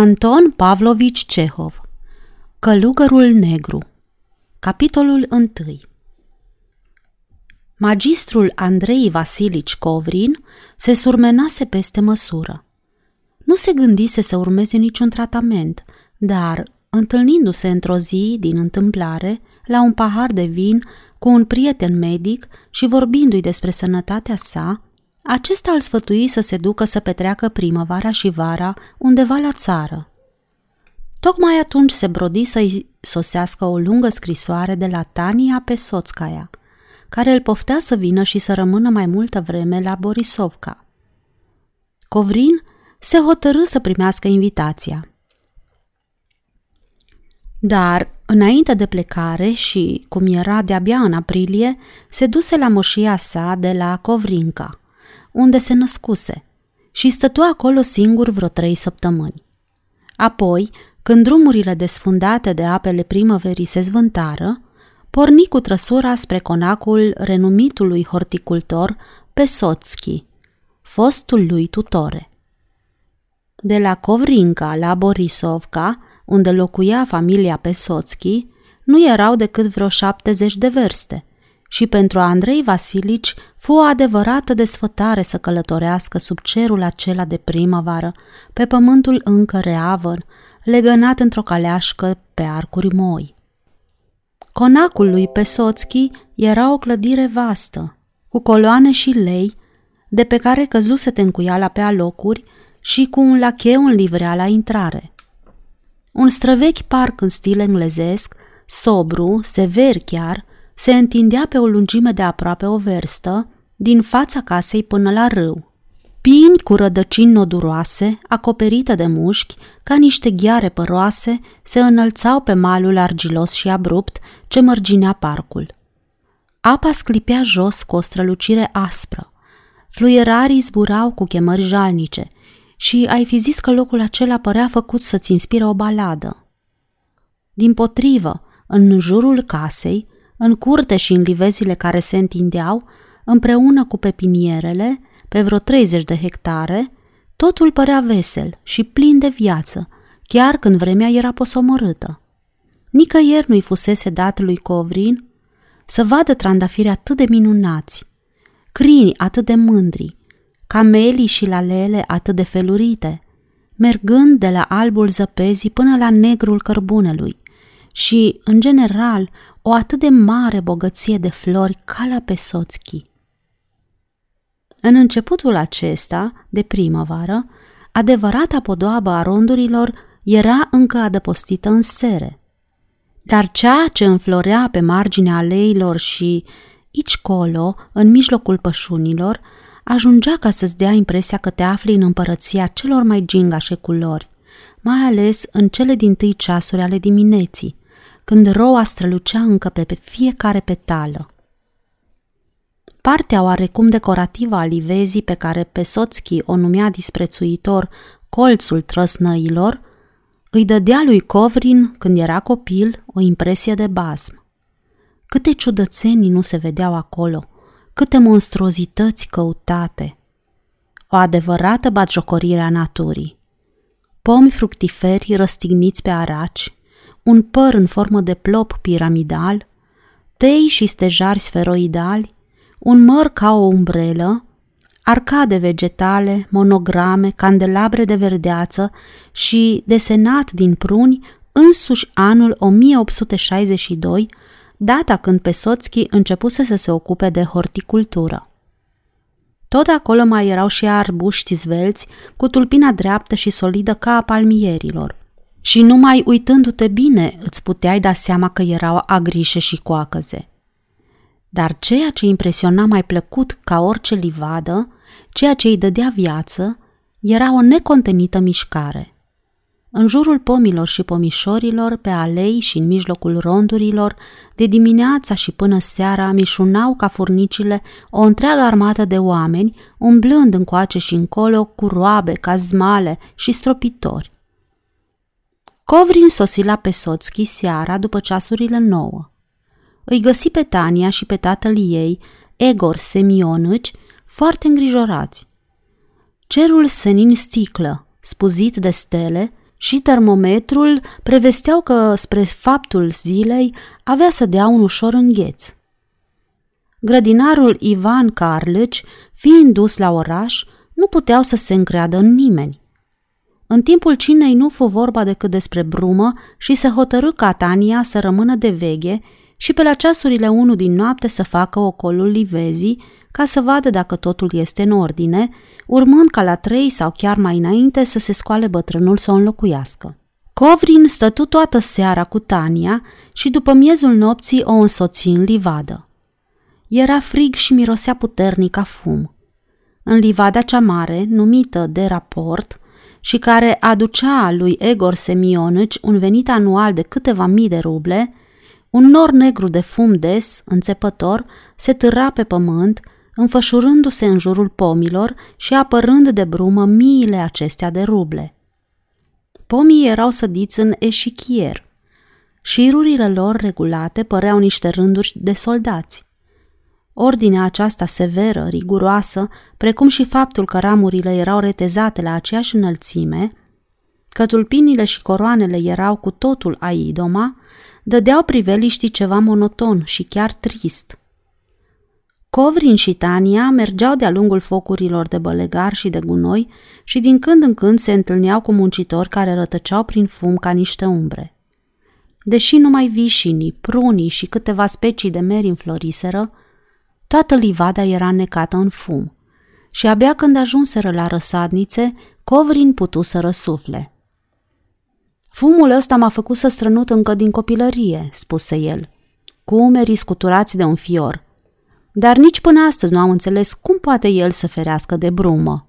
Anton Pavlovici Cehov Călugărul negru Capitolul 1 Magistrul Andrei Vasilici Covrin se surmenase peste măsură. Nu se gândise să urmeze niciun tratament, dar, întâlnindu-se într-o zi din întâmplare la un pahar de vin cu un prieten medic și vorbindu-i despre sănătatea sa, acesta îl sfătui să se ducă să petreacă primăvara și vara undeva la țară. Tocmai atunci se brodi să-i sosească o lungă scrisoare de la Tania Pesotskaya, care îl poftea să vină și să rămână mai multă vreme la Borisovca. Covrin se hotărâ să primească invitația. Dar, înainte de plecare și, cum era de-abia în aprilie, se duse la moșia sa de la Covrinca – unde se născuse, și stătu acolo singur vreo trei săptămâni. Apoi, când drumurile desfundate de apele primăverii se zvântară, porni cu trăsura spre conacul renumitului horticultor Pesotski, fostul lui tutore. De la Kovrinka la Borisovka, unde locuia familia Pesotski, nu erau decât vreo 70 de verste – și pentru Andrei Vasilici fu o adevărată desfătare să călătorească sub cerul acela de primăvară, pe pământul încă reavăn, legănat într-o caleașcă pe arcuri moi. Conacul lui Pesotski era o clădire vastă, cu coloane și lei, de pe care căzuse tencuiala pe alocuri și cu un lacheu în livrea la intrare. Un străvechi parc în stil englezesc, sobru, sever chiar, se întindea pe o lungime de aproape o verstă, din fața casei până la râu. Pini cu rădăcini noduroase, acoperite de mușchi, ca niște ghiare păroase, se înălțau pe malul argilos și abrupt ce mărginea parcul. Apa sclipea jos cu o strălucire aspră. Fluierarii zburau cu chemări jalnice și ai fi zis că locul acela părea făcut să-ți inspire o baladă. Din potrivă, în jurul casei, în curte și în livezile care se întindeau, împreună cu pepinierele, pe vreo 30 de hectare, totul părea vesel și plin de viață, chiar când vremea era posomorâtă. Nicăieri nu-i fusese dat lui Covrin să vadă trandafiri atât de minunați, crini atât de mândri, camelii și lalele atât de felurite, mergând de la albul zăpezii până la negrul cărbunelui și, în general, o atât de mare bogăție de flori ca la Pesotski. În începutul acesta, de primăvară, adevărata podoabă a rondurilor era încă adăpostită în sere. Dar ceea ce înflorea pe marginea aleilor și, aici colo, în mijlocul pășunilor, ajungea ca să-ți dea impresia că te afli în împărăția celor mai gingașe culori, mai ales în cele din tâi ceasuri ale dimineții, când roa strălucea încă pe fiecare petală. Partea oarecum decorativă a livezii pe care Pesotski o numea disprețuitor colțul trăsnăilor, îi dădea lui Covrin, când era copil, o impresie de basm. Câte ciudățenii nu se vedeau acolo, câte monstruozități căutate. O adevărată batjocorire a naturii. Pomi fructiferi răstigniți pe araci, un păr în formă de plop piramidal, tei și stejari sferoidali, un măr ca o umbrelă, arcade vegetale, monograme, candelabre de verdeață și, desenat din pruni, însuși anul 1862, data când Pesotski începuse să se ocupe de horticultură. Tot acolo mai erau și arbuști zvelți, cu tulpina dreaptă și solidă ca a palmierilor. Și numai uitându-te bine îți puteai da seama că erau agrișe și coacăze. Dar ceea ce impresiona mai plăcut ca orice livadă, ceea ce îi dădea viață, era o necontenită mișcare. În jurul pomilor și pomișorilor, pe alei și în mijlocul rondurilor, de dimineața și până seara mișunau ca furnicile o întreagă armată de oameni, umblând încoace și încolo cu roabe, cazmale și stropitori. Covrin sosi la Pesotski seara după ceasurile nouă. Îi găsi pe Tania și pe tatăl ei, Egor Semionici, foarte îngrijorați. Cerul senin sticlă, spuzit de stele, și termometrul prevesteau că spre faptul zilei avea să dea un ușor îngheț. Grădinarul Ivan Carlăci, fiind dus la oraș, nu puteau să se încreadă în nimeni. În timpul cinei nu fu vorba decât despre brumă și se hotărâ ca Tania să rămână de veghe și pe la ceasurile unu din noapte să facă ocolul livezii ca să vadă dacă totul este în ordine, urmând ca la trei sau chiar mai înainte să se scoale bătrânul să o înlocuiască. Covrin stătu toată seara cu Tania și după miezul nopții o însoți în livadă. Era frig și mirosea puternic a fum. În livada cea mare, numită de raport, și care aducea lui Egor Semionici un venit anual de câteva mii de ruble, un nor negru de fum des, înțepător, se târa pe pământ, înfășurându-se în jurul pomilor și apărând de brumă miile acestea de ruble. Pomii erau sădiți în eșichier. Șirurile lor regulate păreau niște rânduri de soldați. Ordinea aceasta severă, riguroasă, precum și faptul că ramurile erau retezate la aceeași înălțime, că tulpinile și coroanele erau cu totul aidoma, dădeau priveliștii ceva monoton și chiar trist. Covrin și Tania mergeau de-a lungul focurilor de bălegar și de gunoi și din când în când se întâlneau cu muncitori care rătăceau prin fum ca niște umbre. Deși numai vișinii, prunii și câteva specii de meri înfloriseră, toată livada era necată în fum și abia când ajunseră la răsadnițe, Covrin putu să răsufle. Fumul ăsta m-a făcut să strănut încă din copilărie, spuse el, cu umerii scuturați de un fior. Dar nici până astăzi nu am înțeles cum poate el să ferească de brumă.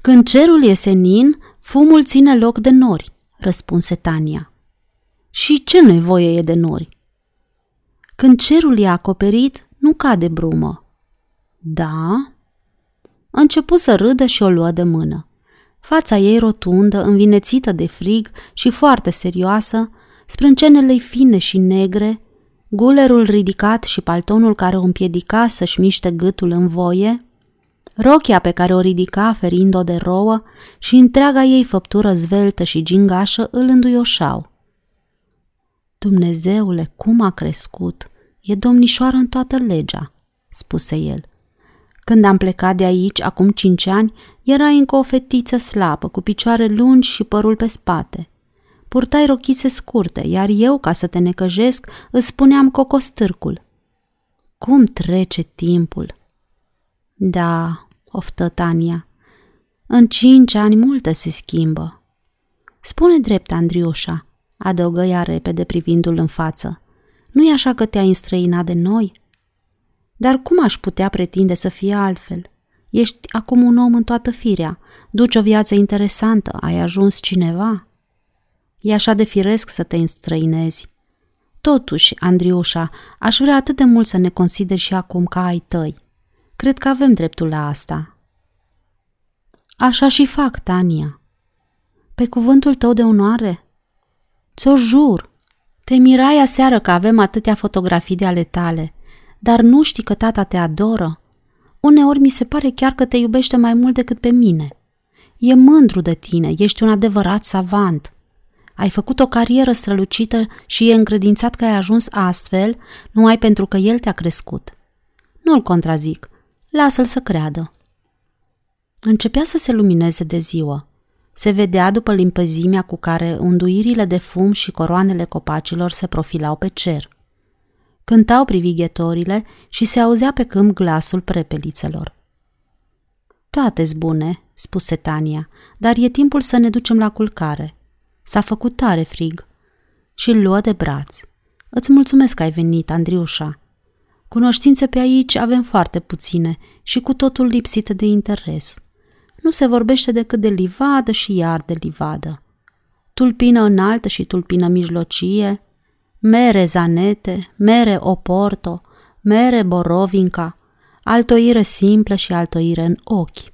Când cerul e senin, fumul ține loc de nori, răspunse Tania. Și ce nevoie e de nori? Când cerul e acoperit, nu cade brumă. Da? A început să râdă și o luă de mână. Fața ei rotundă, învinețită de frig și foarte serioasă, sprâncenele fine și negre, gulerul ridicat și paltonul care o împiedica să-și miște gâtul în voie, rochia pe care o ridica ferind-o de rouă și întreaga ei făptură zveltă și gingașă îl înduioșau. Dumnezeule, cum a crescut! E domnișoară în toată legea, spuse el. Când am plecat de aici, acum cinci ani, era încă o fetiță slabă, cu picioare lungi și părul pe spate. Purtai rochițe scurte, iar eu, ca să te necăjesc, îți spuneam cocostârcul. Cum trece timpul? Da, oftă Tania. În cinci ani multe se schimbă. Spune drept, Andriușa, adăugă ea repede privindu-l în față. Nu-i așa că te-ai înstrăinat de noi? Dar cum aș putea pretinde să fie altfel? Ești acum un om în toată firea, duci o viață interesantă, ai ajuns cineva. E așa de firesc să te înstrăinezi. Totuși, Andriușa, aș vrea atât de mult să ne consideri și acum ca ai tăi. Cred că avem dreptul la asta. Așa și fac, Tania. Pe cuvântul tău de onoare? Ți-o jur. Te mirai aseară că avem atâtea fotografii de ale tale, dar nu știi că tata te adoră? Uneori mi se pare chiar că te iubește mai mult decât pe mine. E mândru de tine, ești un adevărat savant. Ai făcut o carieră strălucită și e încredințat că ai ajuns astfel numai pentru că el te-a crescut. Nu-l contrazic, lasă-l să creadă. Începea să se lumineze de ziua. Se vedea după limpezimea cu care unduirile de fum și coroanele copacilor se profilau pe cer. Cântau privighetorile și se auzea pe câmp glasul prepelițelor. toate bune, spuse Tania, dar e timpul să ne ducem la culcare. S-a făcut tare frig. Și îl luă de braț. Îți mulțumesc că ai venit, Andriușa. Cunoștințe pe aici avem foarte puține și cu totul lipsite de interes. Nu se vorbește decât de livadă și iar de livadă. Tulpină înaltă și tulpină mijlocie, mere zanete, mere oporto, mere borovinca, altoire simplă și altoire în ochi.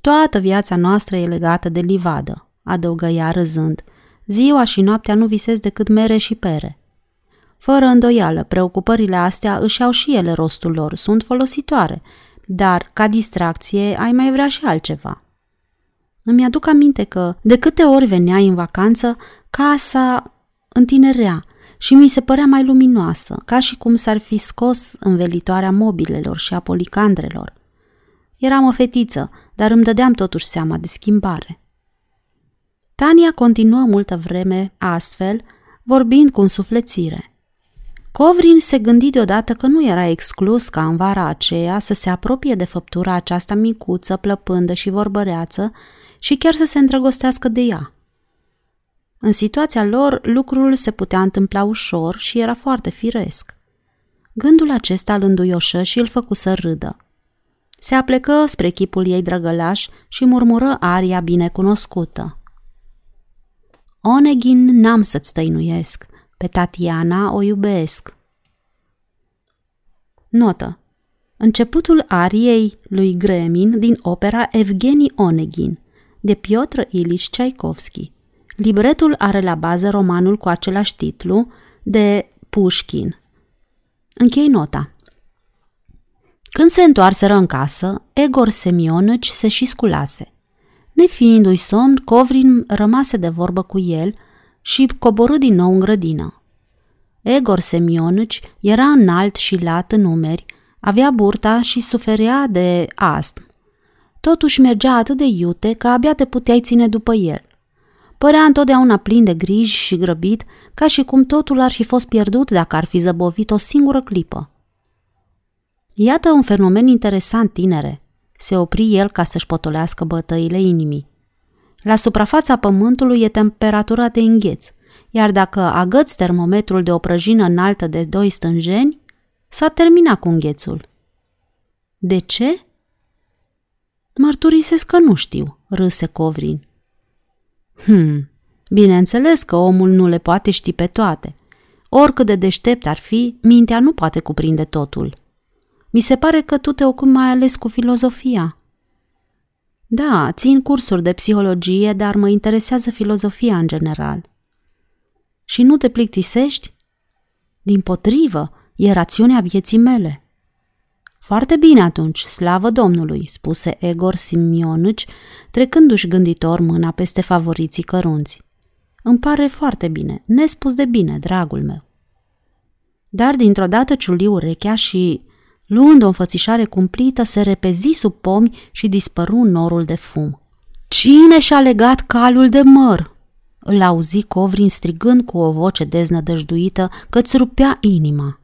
Toată viața noastră e legată de livadă, adăugă ea râzând. Ziua și noaptea nu visez decât mere și pere. Fără îndoială, preocupările astea își au și ele rostul lor, sunt folositoare, dar, ca distracție, ai mai vrea și altceva. Îmi aduc aminte că, de câte ori veneai în vacanță, casa întinerea și mi se părea mai luminoasă, ca și cum s-ar fi scos învelitoarea mobilelor și a policandrelor. Eram o fetiță, dar îmi dădeam totuși seama de schimbare. Tania continuă multă vreme astfel, vorbind cu însuflețire. Covrin se gândi deodată că nu era exclus ca în vara aceea să se apropie de făptura aceasta micuță, plăpândă și vorbăreață și chiar să se îndrăgostească de ea. În situația lor, lucrul se putea întâmpla ușor și era foarte firesc. Gândul acesta îl înduioșă și îl făcu să râdă. Se aplecă spre chipul ei drăgălaș și murmură aria binecunoscută. Onegin n-am să-ți tăinuiesc, pe Tatiana o iubesc. Notă. Începutul ariei lui Gremin din opera Evgeni Onegin, de Piotr Ilich Tchaikovsky. Libretul are la bază romanul cu același titlu de Pushkin. Închei nota. Când se întoarseră în casă, Egor Semionuci se și sculase. Nefiindu-i somn, Covrin rămase de vorbă cu el și coborâ din nou în grădină. Egor Semionuci era înalt și lat în numeri, avea burta și suferea de astm. Totuși mergea atât de iute că abia te puteai ține după el. Părea întotdeauna plin de griji și grăbit, ca și cum totul ar fi fost pierdut dacă ar fi zăbovit o singură clipă. Iată un fenomen interesant, tinere. Se opri el ca să-și potolească bătăile inimii. La suprafața pământului e temperatura de îngheț, iar dacă agăți termometrul de o prăjină înaltă de doi stânjeni, s-a terminat cu înghețul. De ce? Mărturisesc că nu știu, râse Covrin. Hmm, bineînțeles că omul nu le poate ști pe toate. Oricât de deștept ar fi, mintea nu poate cuprinde totul. Mi se pare că tu te ocupi mai ales cu filozofia. Da, țin cursuri de psihologie, dar mă interesează filozofia în general. Și nu te plictisești? Din potrivă, e rațiunea vieții mele. Foarte bine atunci, slavă Domnului, spuse Egor Simionici, trecându-și gânditor mâna peste favoriții cărunți. Îmi pare foarte bine, nespus de bine, dragul meu. Dar dintr-o dată ciuli urechea și, luând o înfățișare cumplită, se repezi sub pomi și dispăru în norul de fum. Cine și-a legat calul de măr? Îl auzi Covrin strigând cu o voce deznădăjduită că-ți rupea inima.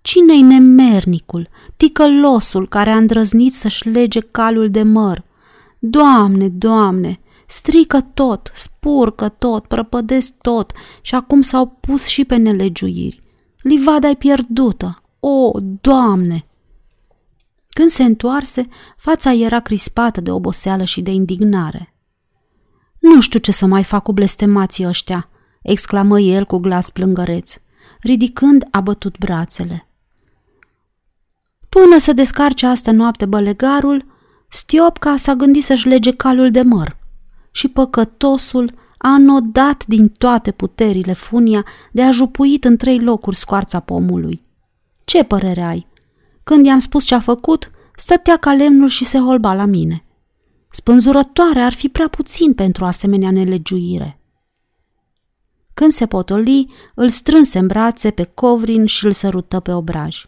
Cine-i nemernicul, ticălosul care a îndrăznit să-și lege calul de măr? Doamne, Doamne, strică tot, spurcă tot, prăpădesc tot și acum s-au pus și pe nelegiuiri. Livada e pierdută. O, Doamne! Când se întoarse, fața era crispată de oboseală și de indignare. Nu știu ce să mai fac cu blestemații ăștia, exclamă el cu glas plângăreț, ridicând abătut brațele. Până să descarce asta noapte bălegarul, Stiopca s-a gândit să-și lege calul de măr și păcătosul a înodat din toate puterile funia de a jupuit în trei locuri scoarța pomului. Ce părere ai? Când i-am spus ce a făcut, stătea ca lemnul și se holba la mine. Spânzurătoare ar fi prea puțin pentru asemenea nelegiuire. Când se potoli, îl strânse în brațe pe covrin și îl sărută pe obraj.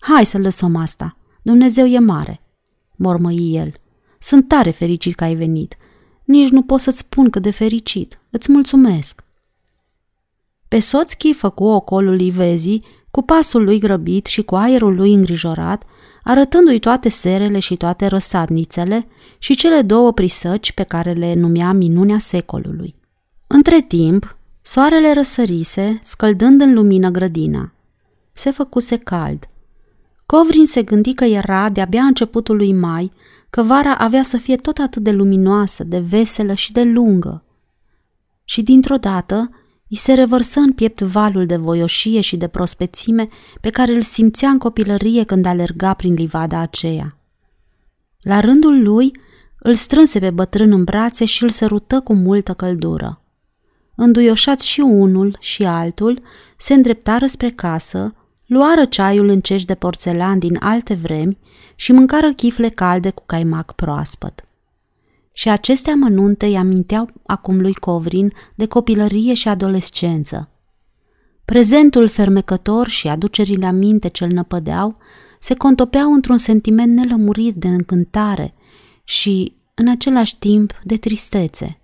Hai să lăsăm asta. Dumnezeu e mare, mormăi el. Sunt tare fericit că ai venit. Nici nu pot să-ți spun cât de fericit. Îți mulțumesc. Pe Soțchi făcu ocolul livezii, cu pasul lui grăbit și cu aerul lui îngrijorat, arătându-i toate serele și toate răsadnițele și cele două prisăci pe care le numea minunea secolului. Între timp, soarele răsărise, scăldând în lumină grădina. Se făcuse cald – Covrin se gândi că era de-abia începutul lui mai, că vara avea să fie tot atât de luminoasă, de veselă și de lungă. Și dintr-o dată îi se revărsă în piept valul de voioșie și de prospețime pe care îl simțea în copilărie când alerga prin livada aceea. La rândul lui, îl strânse pe bătrân în brațe și îl sărută cu multă căldură. Înduioșați și unul și altul, se îndreptară spre casă, luară ceaiul în cești de porțelan din alte vremi și mâncară chifle calde cu caimac proaspăt. Și aceste amănunte îi aminteau acum lui Covrin de copilărie și adolescență. Prezentul fermecător și aducerile aminte ce-l năpădeau se contopeau într-un sentiment nelămurit de încântare și, în același timp, de tristețe.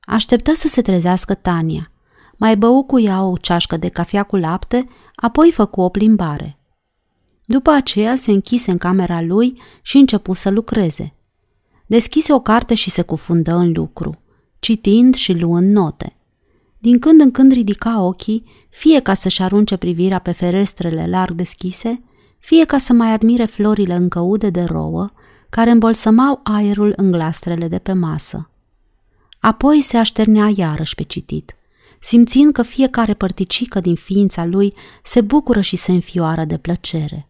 Așteptă să se trezească Tania. Mai bău cu ea o ceașcă de cafea cu lapte, apoi făcu o plimbare. După aceea se închise în camera lui și începu să lucreze. Deschise o carte și se cufundă în lucru, citind și luând note. Din când în când ridica ochii, fie ca să-și arunce privirea pe ferestrele larg deschise, fie ca să mai admire florile încă ude de rouă, care îmbolsămau aerul în glastrele de pe masă. Apoi se așternea iarăși pe citit, simțind că fiecare părticică din ființa lui se bucură și se înfioară de plăcere.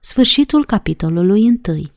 Sfârșitul capitolului întâi